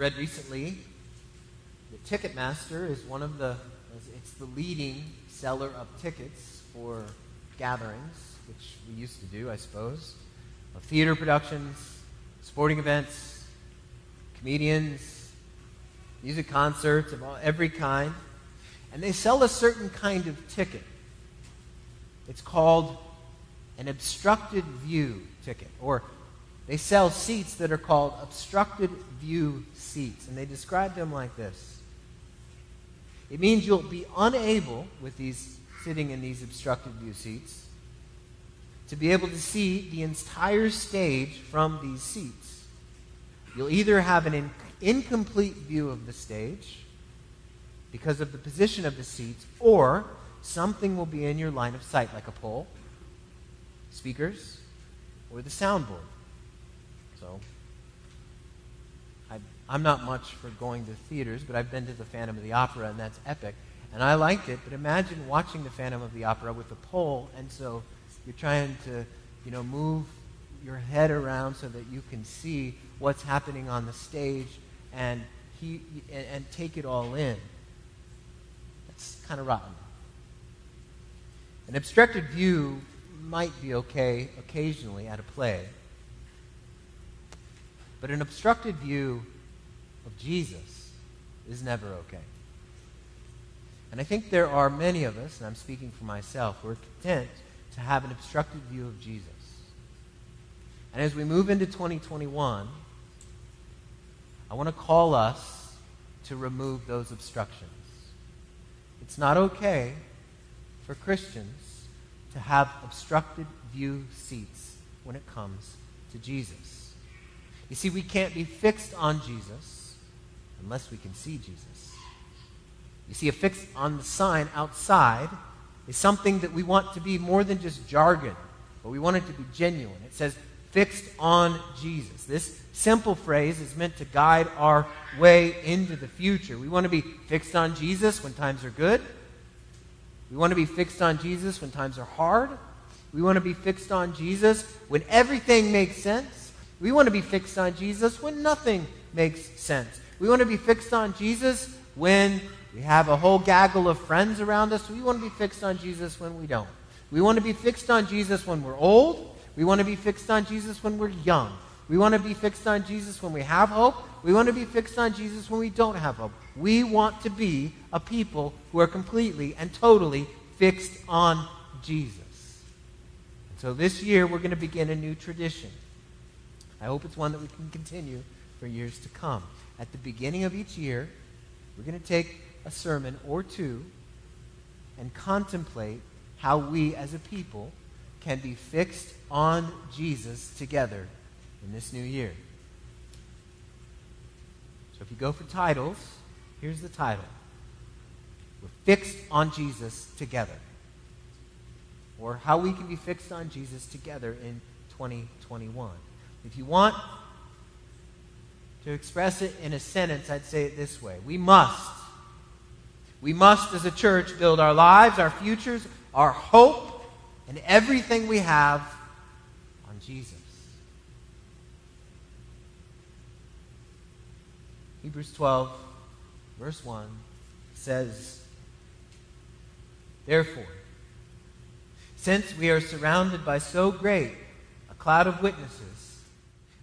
read recently that Ticketmaster is one of the, it's the leading seller of tickets for gatherings, which we used to do, I suppose, of theater productions, sporting events, comedians, music concerts of all, every kind. And they sell a certain kind of ticket. It's called an obstructed view ticket, or they sell seats that are called obstructed view seats, and they describe them like this. It means you'll be unable, with these sitting in these obstructed view seats, to be able to see the entire stage from these seats. You'll either have an in- incomplete view of the stage because of the position of the seats, or something will be in your line of sight, like a pole, speakers, or the soundboard. So, I, I'm not much for going to theaters, but I've been to the Phantom of the Opera, and that's epic. And I liked it, but imagine watching the Phantom of the Opera with a pole, and so you're trying to, you know, move your head around so that you can see what's happening on the stage and, he, and, and take it all in. That's kind of rotten. An obstructed view might be okay occasionally at a play, but an obstructed view of Jesus is never okay. And I think there are many of us, and I'm speaking for myself, who are content to have an obstructed view of Jesus. And as we move into 2021, I want to call us to remove those obstructions. It's not okay for Christians to have obstructed view seats when it comes to Jesus. You see, we can't be fixed on Jesus unless we can see Jesus. You see, a fix on the sign outside is something that we want to be more than just jargon, but we want it to be genuine. It says, fixed on Jesus. This simple phrase is meant to guide our way into the future. We want to be fixed on Jesus when times are good. We want to be fixed on Jesus when times are hard. We want to be fixed on Jesus when everything makes sense. We want to be fixed on Jesus when nothing makes sense. We want to be fixed on Jesus when we have a whole gaggle of friends around us. We want to be fixed on Jesus when we don't. We want to be fixed on Jesus when we're old. We want to be fixed on Jesus when we're young. We want to be fixed on Jesus when we have hope. We want to be fixed on Jesus when we don't have hope. We want to be a people who are completely and totally fixed on Jesus. so this year, we're going to begin a new tradition. I hope it's one that we can continue for years to come. At the beginning of each year, we're going to take a sermon or two and contemplate how we as a people can be fixed on Jesus together in this new year. So if you go for titles, here's the title We're fixed on Jesus together. Or how we can be fixed on Jesus together in 2021. If you want to express it in a sentence, I'd say it this way We must we must, as a church, build our lives, our futures, our hope, and everything we have on Jesus. Hebrews 12, verse 1 says, Therefore, since we are surrounded by so great a cloud of witnesses,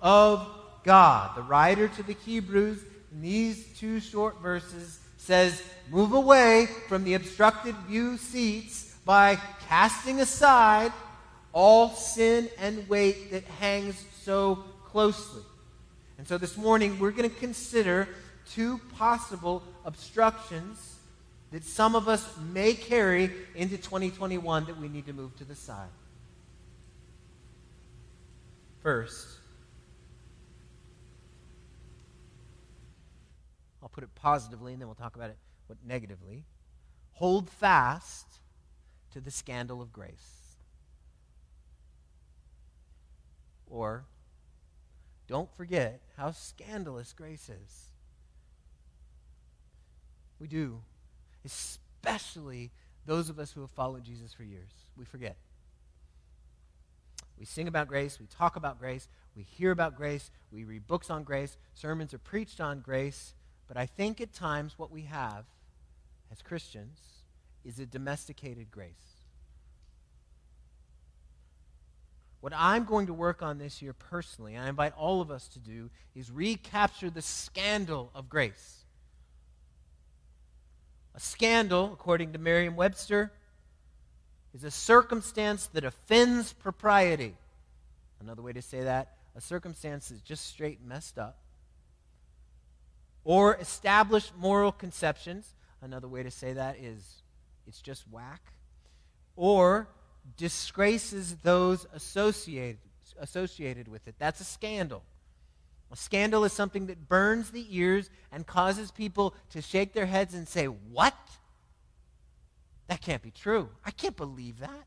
of God. The writer to the Hebrews, in these two short verses, says, move away from the obstructed view seats by casting aside all sin and weight that hangs so closely. And so this morning, we're going to consider two possible obstructions that some of us may carry into 2021 that we need to move to the side. First, put it positively, and then we'll talk about it what negatively. Hold fast to the scandal of grace. Or don't forget how scandalous grace is. We do, especially those of us who have followed Jesus for years. We forget. We sing about grace, we talk about grace, we hear about grace, we read books on grace, sermons are preached on grace, but I think at times what we have as Christians is a domesticated grace. What I'm going to work on this year personally, and I invite all of us to do, is recapture the scandal of grace. A scandal, according to Merriam Webster, is a circumstance that offends propriety. Another way to say that, a circumstance that's just straight messed up. Or established moral conceptions. Another way to say that is it's just whack. Or disgraces those associated, associated with it. That's a scandal. A scandal is something that burns the ears and causes people to shake their heads and say, What? That can't be true. I can't believe that.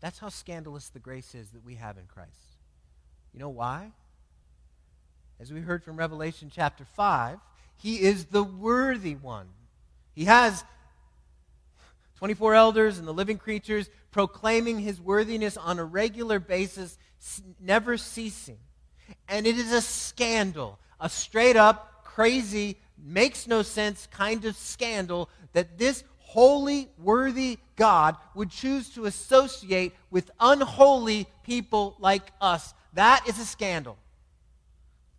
That's how scandalous the grace is that we have in Christ. You know why? As we heard from Revelation chapter 5, he is the worthy one. He has 24 elders and the living creatures proclaiming his worthiness on a regular basis, never ceasing. And it is a scandal, a straight up, crazy, makes no sense kind of scandal that this holy, worthy God would choose to associate with unholy people like us. That is a scandal.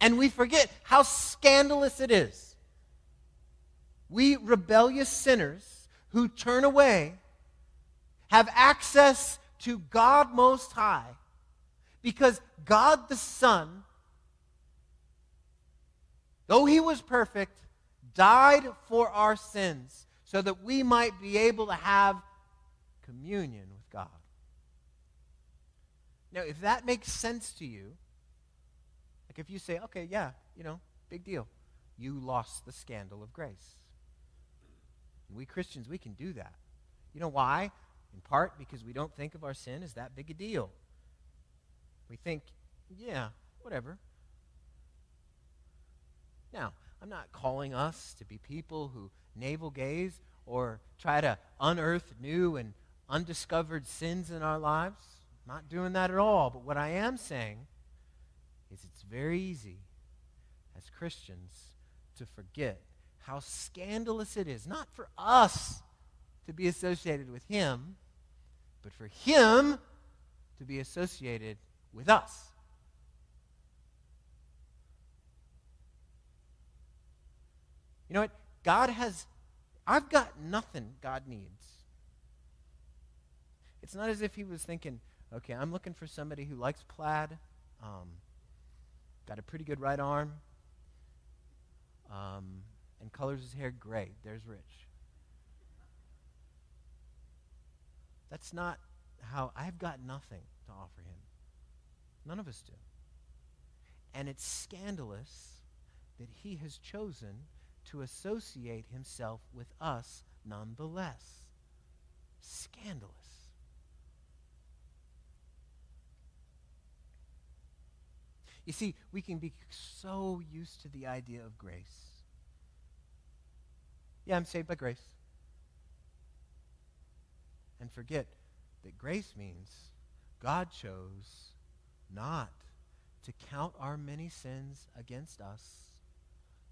And we forget how scandalous it is we rebellious sinners who turn away have access to God Most High because God the Son, though he was perfect, died for our sins so that we might be able to have communion. Now, if that makes sense to you, like if you say, okay, yeah, you know, big deal, you lost the scandal of grace. And we Christians, we can do that. You know why? In part because we don't think of our sin as that big a deal. We think, yeah, whatever. Now, I'm not calling us to be people who navel gaze or try to unearth new and undiscovered sins in our lives. Not doing that at all. But what I am saying is it's very easy as Christians to forget how scandalous it is, not for us to be associated with him, but for him to be associated with us. You know what? God has, I've got nothing God needs. It's not as if he was thinking, okay, I'm looking for somebody who likes plaid, um, got a pretty good right arm, um, and colors his hair gray. There's Rich. That's not how I've got nothing to offer him. None of us do. And it's scandalous that he has chosen to associate himself with us nonetheless. Scandalous. You see, we can be so used to the idea of grace yeah, I'm saved by grace. And forget that grace means God chose not to count our many sins against us,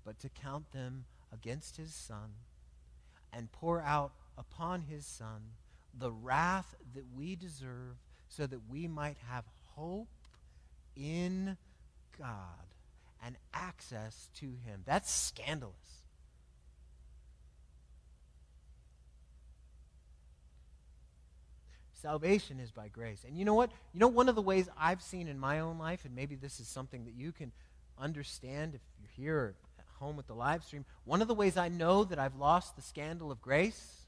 but to count them against his Son and pour out upon his Son the wrath that we deserve so that we might have hope in God and access to him. That's scandalous. Salvation is by grace. And you know what? You know, one of the ways I've seen in my own life, and maybe this is something that you can understand if you're here at home with the live stream, one of the ways I know that I've lost the scandal of grace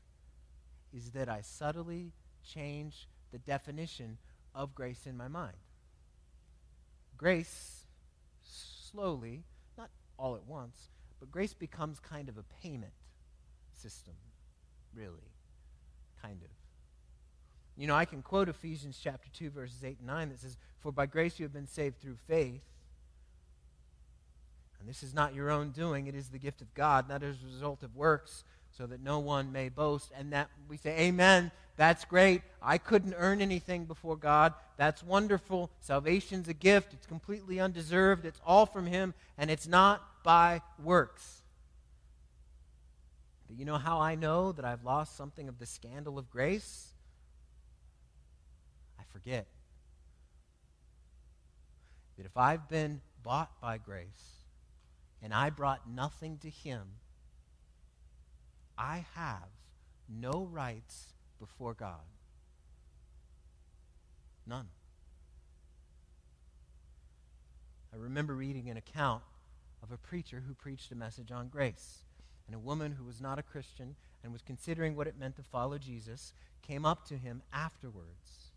is that I subtly change the definition of grace in my mind. Grace slowly, not all at once, but grace becomes kind of a payment system, really. Kind of. You know, I can quote Ephesians chapter 2, verses 8 and 9 that says, For by grace you have been saved through faith. And this is not your own doing, it is the gift of God, not as a result of works, so that no one may boast. And that we say, Amen. That's great. I couldn't earn anything before God. That's wonderful. Salvation's a gift. It's completely undeserved. It's all from Him, and it's not by works. But you know how I know that I've lost something of the scandal of grace? I forget. That if I've been bought by grace and I brought nothing to Him, I have no rights before God. None. I remember reading an account of a preacher who preached a message on grace. And a woman who was not a Christian and was considering what it meant to follow Jesus came up to him afterwards.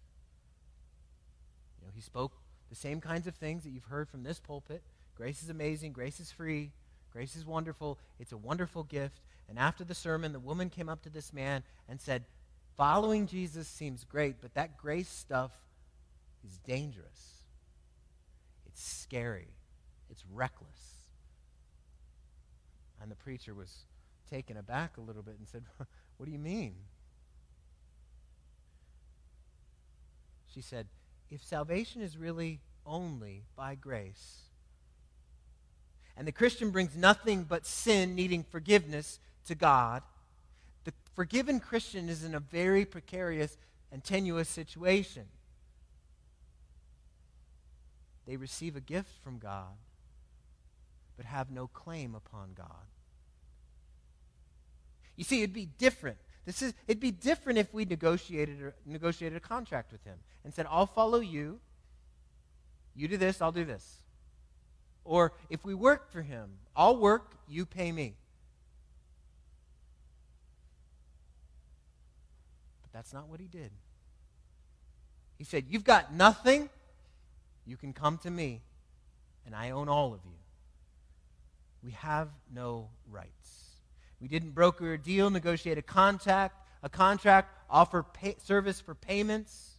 You know, he spoke the same kinds of things that you've heard from this pulpit. Grace is amazing, grace is free, grace is wonderful, it's a wonderful gift. And after the sermon, the woman came up to this man and said, Following Jesus seems great, but that grace stuff is dangerous. It's scary. It's reckless. And the preacher was taken aback a little bit and said, What do you mean? She said, If salvation is really only by grace, and the Christian brings nothing but sin needing forgiveness to God, the forgiven Christian is in a very precarious and tenuous situation. They receive a gift from God, but have no claim upon God. You see, it'd be different. This is, it'd be different if we negotiated, negotiated a contract with him and said, I'll follow you. You do this, I'll do this. Or if we work for him, I'll work, you pay me. That's not what he did. He said, You've got nothing, you can come to me, and I own all of you. We have no rights. We didn't broker a deal, negotiate a contract, a contract, offer pay, service for payments.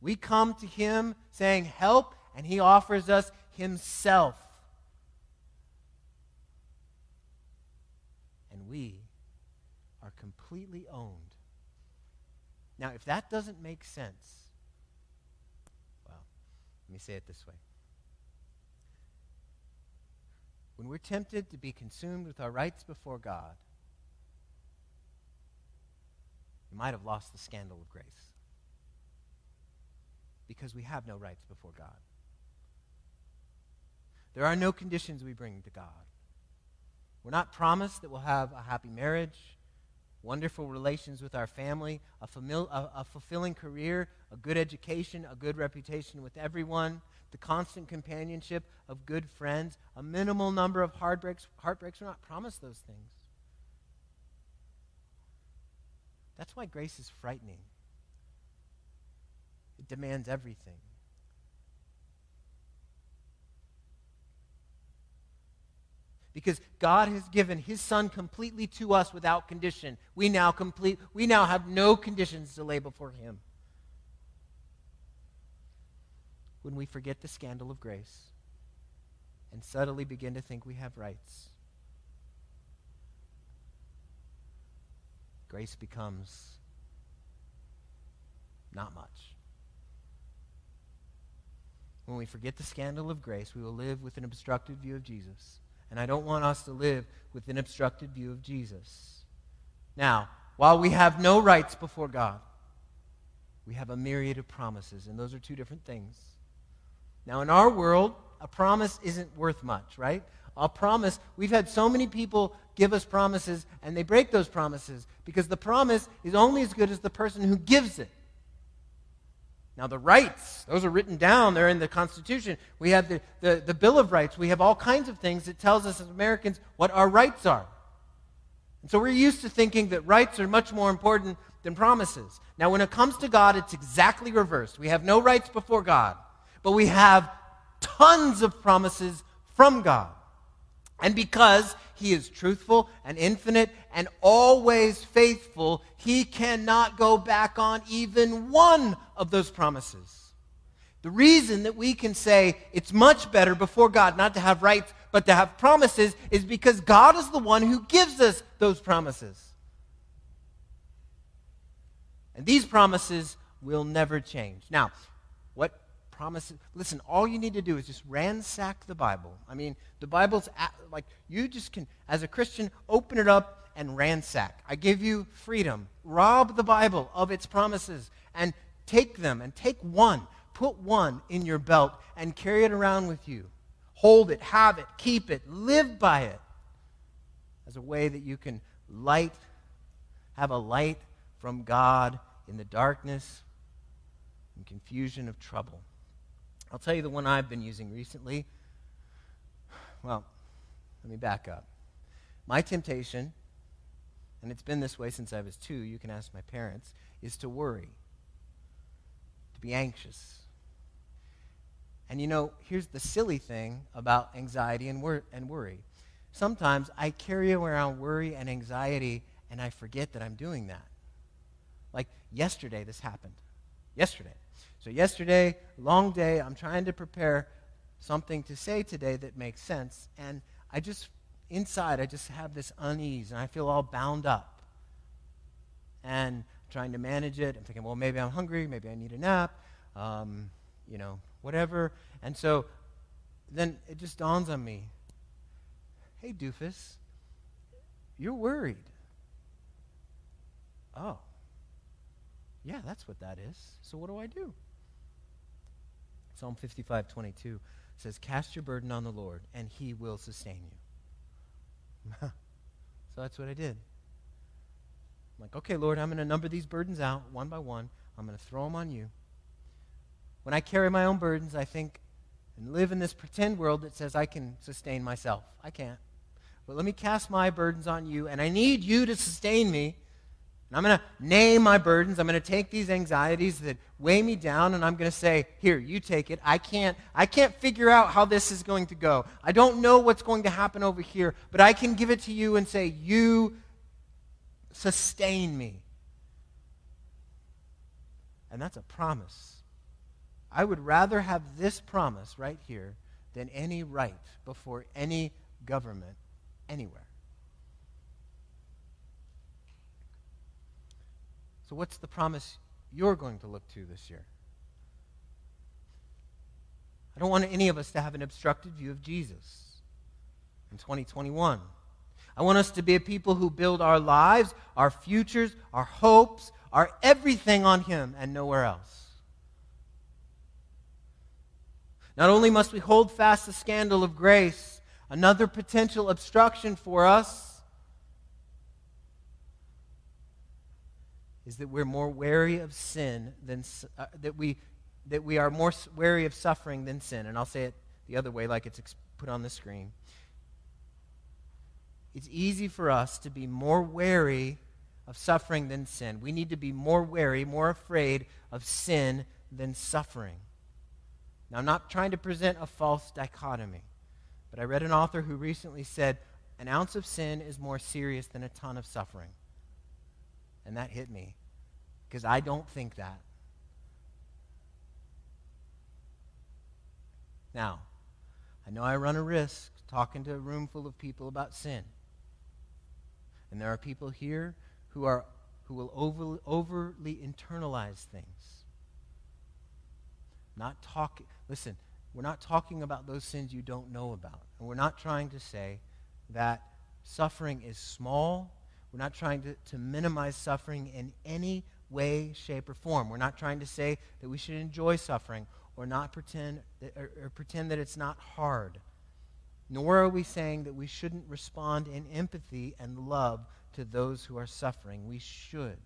We come to him saying, "Help," and he offers us himself. And we are completely owned. Now, if that doesn't make sense, well, let me say it this way. when we're tempted to be consumed with our rights before God, we might have lost the scandal of grace. Because we have no rights before God. There are no conditions we bring to God. We're not promised that we'll have a happy marriage, wonderful relations with our family, a, famil- a, a fulfilling career, a good education, a good reputation with everyone, the constant companionship of good friends, a minimal number of heartbreaks. Heartbreaks are not promised those things. That's why grace is frightening. It demands everything. Because God has given his son completely to us without condition. We now complete we now have no conditions to lay before him. when we forget the scandal of grace and subtly begin to think we have rights. Grace becomes not much. When we forget the scandal of grace, we will live with an obstructed view of Jesus. And I don't want us to live with an obstructed view of Jesus. Now, while we have no rights before God, we have a myriad of promises, and those are two different things. Now, in our world, a promise isn't worth much, right? A promise, we've had so many people give us promises and they break those promises because the promise is only as good as the person who gives it. Now, the rights, those are written down. They're in the Constitution. We have the, the, the Bill of Rights. We have all kinds of things that tells us as Americans what our rights are. And so we're used to thinking that rights are much more important than promises. Now, when it comes to God, it's exactly reversed. We have no rights before God. But we have tons of promises from God. And because he is truthful and infinite and always faithful, he cannot go back on even one of those promises. The reason that we can say it's much better before God not to have rights but to have promises is because God is the one who gives us those promises. And these promises will never change. Now, promises? Listen, all you need to do is just ransack the Bible. I mean, the Bible's at, like, you just can, as a Christian, open it up and ransack. I give you freedom. Rob the Bible of its promises and take them and take one. Put one in your belt and carry it around with you. Hold it, have it, keep it, live by it as a way that you can light, have a light from God in the darkness and confusion of trouble. I'll tell you the one I've been using recently. Well, let me back up. My temptation, and it's been this way since I was two, you can ask my parents, is to worry, to be anxious. And you know, here's the silly thing about anxiety and, wor- and worry. Sometimes I carry around worry and anxiety and I forget that I'm doing that. Like yesterday, this happened. Yesterday. So, yesterday, long day, I'm trying to prepare something to say today that makes sense. And I just, inside, I just have this unease and I feel all bound up. And trying to manage it. I'm thinking, well, maybe I'm hungry. Maybe I need a nap. Um, you know, whatever. And so then it just dawns on me hey, doofus, you're worried. Oh. Yeah, that's what that is. So what do I do? Psalm 55, 22 says, Cast your burden on the Lord, and he will sustain you. so that's what I did. I'm like, okay, Lord, I'm going to number these burdens out one by one. I'm going to throw them on you. When I carry my own burdens, I think and live in this pretend world that says I can sustain myself. I can't. But let me cast my burdens on you, and I need you to sustain me and I'm going to name my burdens. I'm going to take these anxieties that weigh me down and I'm going to say, "Here, you take it. I can't I can't figure out how this is going to go. I don't know what's going to happen over here, but I can give it to you and say, "You sustain me." And that's a promise. I would rather have this promise right here than any right before any government anywhere. So, what's the promise you're going to look to this year? I don't want any of us to have an obstructed view of Jesus in 2021. I want us to be a people who build our lives, our futures, our hopes, our everything on Him and nowhere else. Not only must we hold fast the scandal of grace, another potential obstruction for us is that we're more wary of sin than uh, that we that we are more wary of suffering than sin. And I'll say it the other way, like it's put on the screen. It's easy for us to be more wary of suffering than sin. We need to be more wary, more afraid of sin than suffering. Now, I'm not trying to present a false dichotomy, but I read an author who recently said an ounce of sin is more serious than a ton of suffering. And that hit me because I don't think that. Now, I know I run a risk talking to a room full of people about sin. And there are people here who are who will over, overly internalize things. Not talk listen, we're not talking about those sins you don't know about. And we're not trying to say that suffering is small we're not trying to, to minimize suffering in any way, shape, or form. We're not trying to say that we should enjoy suffering or not pretend that, or, or pretend that it's not hard. Nor are we saying that we shouldn't respond in empathy and love to those who are suffering. We should.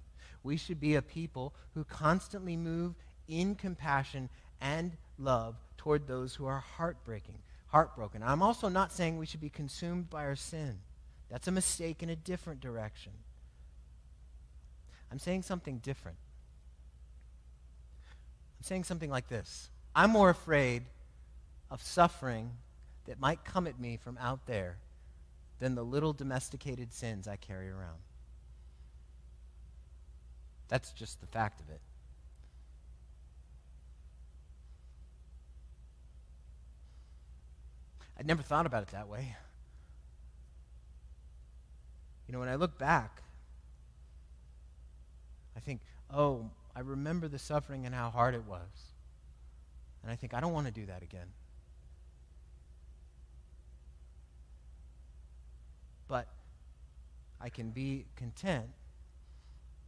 We should be a people who constantly move in compassion and love toward those who are heartbreaking, heartbroken. I'm also not saying we should be consumed by our sin. That's a mistake in a different direction. I'm saying something different. I'm saying something like this I'm more afraid of suffering that might come at me from out there than the little domesticated sins I carry around. That's just the fact of it. I'd never thought about it that way. You know, when I look back, I think, oh, I remember the suffering and how hard it was. And I think, I don't want to do that again. But I can be content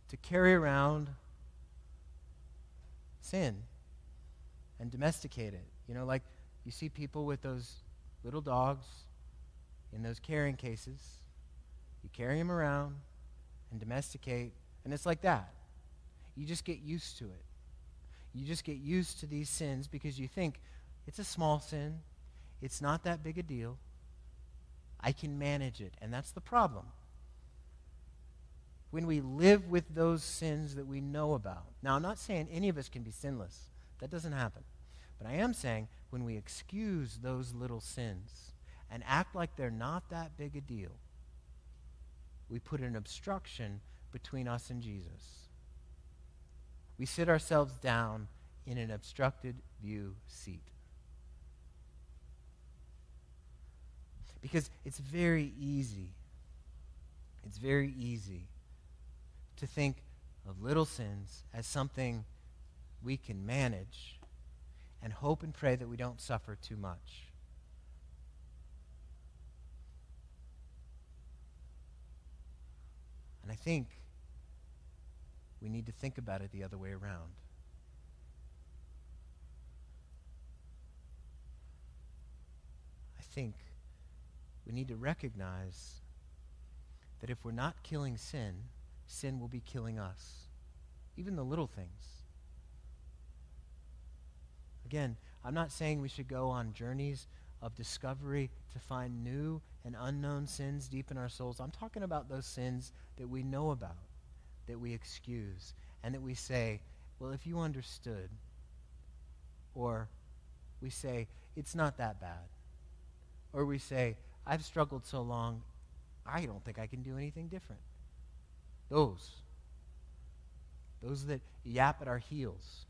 to carry around sin and domesticate it. You know, like you see people with those little dogs in those carrying cases. You carry them around and domesticate, and it's like that. You just get used to it. You just get used to these sins because you think it's a small sin, it's not that big a deal. I can manage it. And that's the problem. When we live with those sins that we know about. Now, I'm not saying any of us can be sinless. That doesn't happen. But I am saying when we excuse those little sins and act like they're not that big a deal, we put an obstruction between us and Jesus. We sit ourselves down in an obstructed view seat. Because it's very easy, it's very easy to think of little sins as something we can manage and hope and pray that we don't suffer too much. And I think we need to think about it the other way around. I think we need to recognize that if we're not killing sin, sin will be killing us. Even the little things. Again, I'm not saying we should go on journeys of discovery to find new and unknown sins deep in our souls. I'm talking about those sins that we know about, that we excuse, and that we say, well, if you understood, or we say, it's not that bad, or we say, I've struggled so long, I don't think I can do anything different. Those. Those that yap at our heels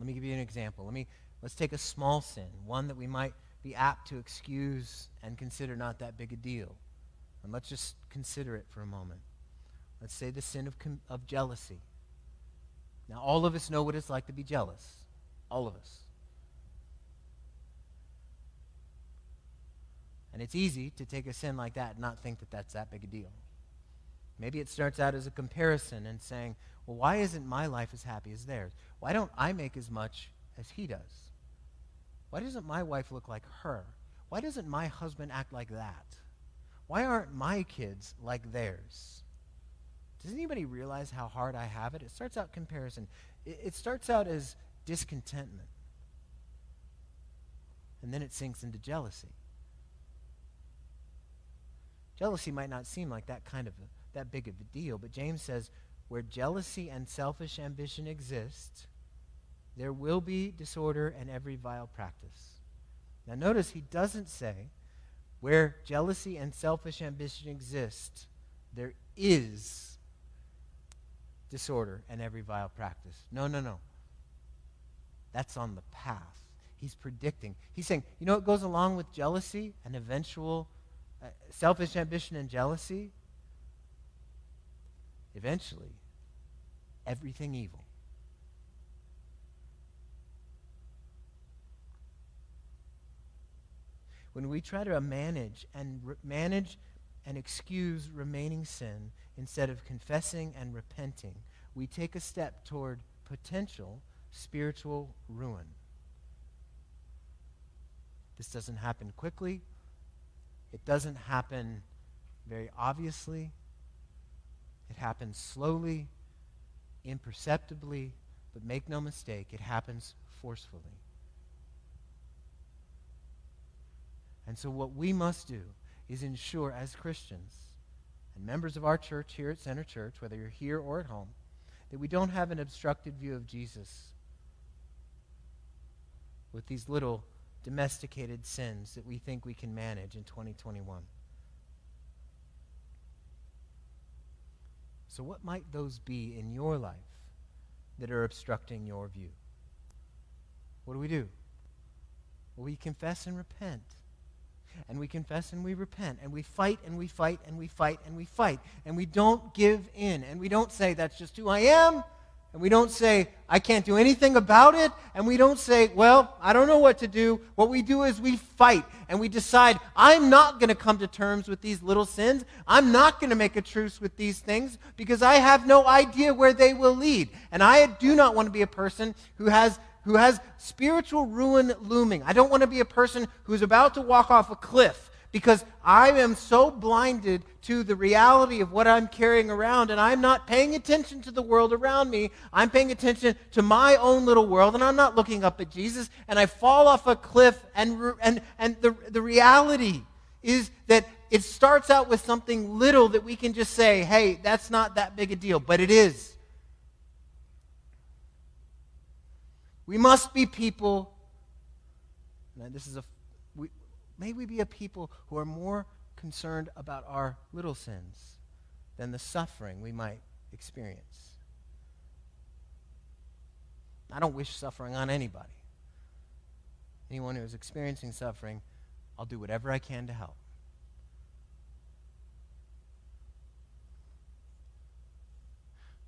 let me give you an example. Let me, let's take a small sin, one that we might be apt to excuse and consider not that big a deal. And let's just consider it for a moment. Let's say the sin of, of jealousy. Now, all of us know what it's like to be jealous. All of us. And it's easy to take a sin like that and not think that that's that big a deal. Maybe it starts out as a comparison and saying, well, why isn't my life as happy as theirs? Why don't I make as much as he does? Why doesn't my wife look like her? Why doesn't my husband act like that? Why aren't my kids like theirs? Does anybody realize how hard I have it? It starts out comparison. It, it starts out as discontentment. And then it sinks into jealousy. Jealousy might not seem like that kind of a that big of a deal. But James says, where jealousy and selfish ambition exist, there will be disorder and every vile practice. Now, notice he doesn't say, where jealousy and selfish ambition exist, there is disorder and every vile practice. No, no, no. That's on the path. He's predicting. He's saying, you know what goes along with jealousy and eventual uh, selfish ambition and jealousy? eventually, everything evil. When we try to manage and re- manage and excuse remaining sin instead of confessing and repenting, we take a step toward potential spiritual ruin. This doesn't happen quickly. It doesn't happen very obviously. It happens slowly, imperceptibly, but make no mistake, it happens forcefully. And so, what we must do is ensure, as Christians and members of our church here at Center Church, whether you're here or at home, that we don't have an obstructed view of Jesus with these little domesticated sins that we think we can manage in 2021. So, what might those be in your life that are obstructing your view? What do we do? Well, we confess and repent. And we confess and we repent. And we fight and we fight and we fight and we fight. And we don't give in. And we don't say, that's just who I am. And we don't say, I can't do anything about it. And we don't say, well, I don't know what to do. What we do is we fight and we decide, I'm not going to come to terms with these little sins. I'm not going to make a truce with these things because I have no idea where they will lead. And I do not want to be a person who has who has spiritual ruin looming. I don't want to be a person who's about to walk off a cliff because I am so blinded to the reality of what I'm carrying around, and I'm not paying attention to the world around me. I'm paying attention to my own little world, and I'm not looking up at Jesus, and I fall off a cliff. And, and, and the, the reality is that it starts out with something little that we can just say, hey, that's not that big a deal, but it is. We must be people. this is a May we be a people who are more concerned about our little sins than the suffering we might experience. I don't wish suffering on anybody. Anyone who is experiencing suffering, I'll do whatever I can to help.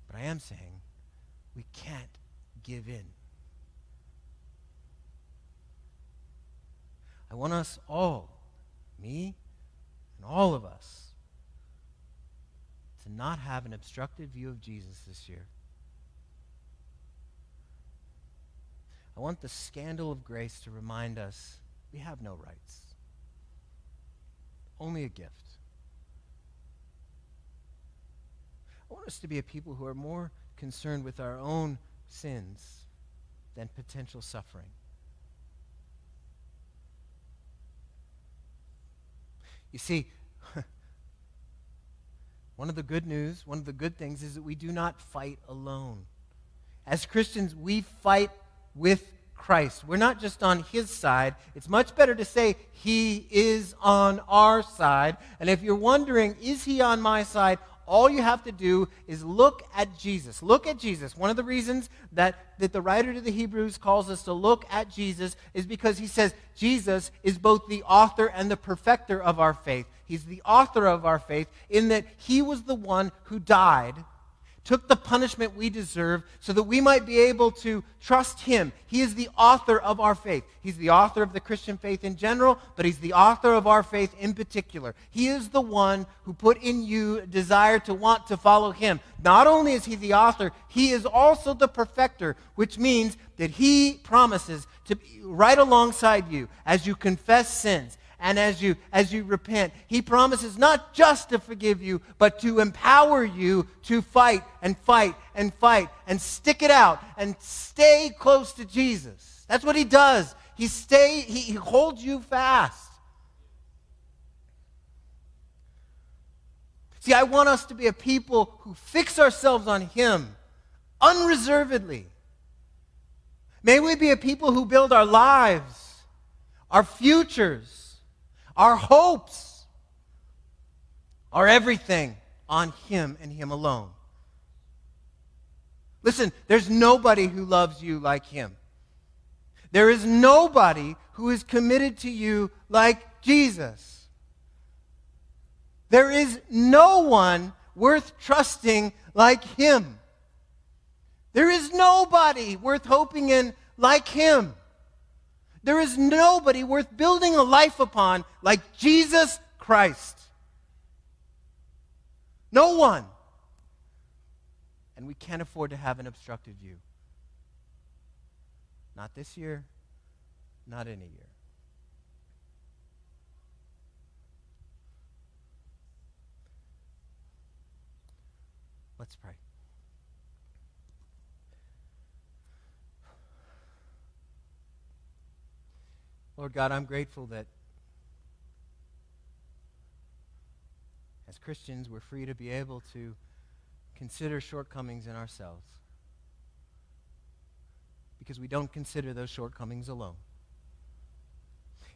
But I am saying we can't give in. I want us all, me and all of us, to not have an obstructed view of Jesus this year. I want the scandal of grace to remind us we have no rights, only a gift. I want us to be a people who are more concerned with our own sins than potential suffering. You see, one of the good news, one of the good things is that we do not fight alone. As Christians, we fight with Christ. We're not just on his side. It's much better to say he is on our side. And if you're wondering, is he on my side? All you have to do is look at Jesus. Look at Jesus. One of the reasons that, that the writer to the Hebrews calls us to look at Jesus is because he says Jesus is both the author and the perfecter of our faith. He's the author of our faith in that he was the one who died took the punishment we deserve so that we might be able to trust him. He is the author of our faith. He's the author of the Christian faith in general, but he's the author of our faith in particular. He is the one who put in you a desire to want to follow him. Not only is he the author, he is also the perfecter, which means that he promises to be right alongside you as you confess sins and as you as you repent he promises not just to forgive you but to empower you to fight and fight and fight and stick it out and stay close to jesus. That's what he does. He stay he, he holds you fast. See i want us to be a people who fix ourselves on him unreservedly. May we be a people who build our lives our futures our hopes, our everything on Him and Him alone. Listen, there's nobody who loves you like Him. There is nobody who is committed to you like Jesus. There is no one worth trusting like Him. There is nobody worth hoping in like Him. There is nobody worth building a life upon like Jesus Christ. No one. And we can't afford to have an obstructed view. Not this year, not any year. Let's pray. Lord God, I'm grateful that as Christians, we're free to be able to consider shortcomings in ourselves because we don't consider those shortcomings alone.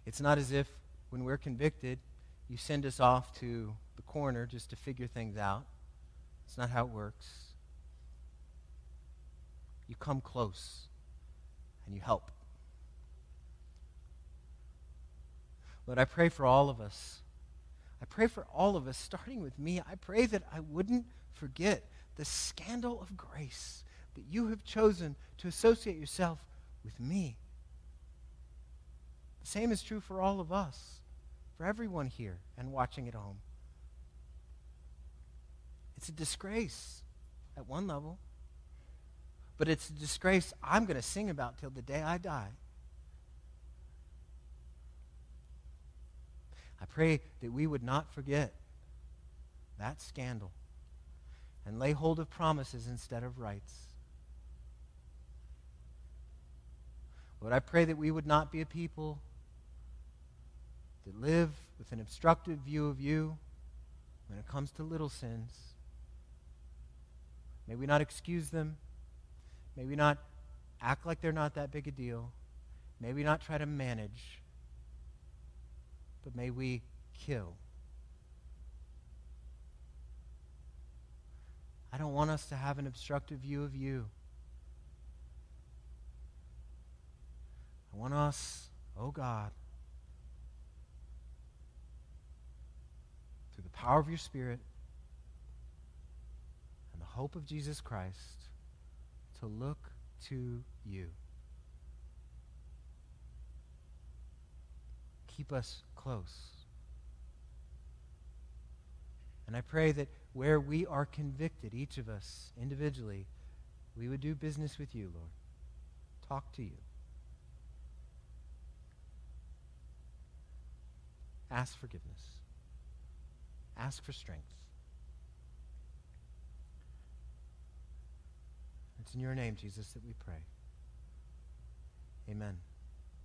It's not as if when we're convicted, you send us off to the corner just to figure things out. It's not how it works. You come close and you help. Lord, I pray for all of us. I pray for all of us, starting with me. I pray that I wouldn't forget the scandal of grace that you have chosen to associate yourself with me. The same is true for all of us, for everyone here and watching at home. It's a disgrace at one level, but it's a disgrace I'm going to sing about till the day I die. I pray that we would not forget that scandal and lay hold of promises instead of rights. Lord, I pray that we would not be a people that live with an obstructive view of you when it comes to little sins. May we not excuse them. May we not act like they're not that big a deal. May we not try to manage but may we kill. I don't want us to have an obstructive view of you. I want us, oh God, through the power of your Spirit and the hope of Jesus Christ, to look to you. Keep us close. And I pray that where we are convicted, each of us individually, we would do business with you, Lord. Talk to you. Ask forgiveness. Ask for strength. It's in your name, Jesus, that we pray. Amen.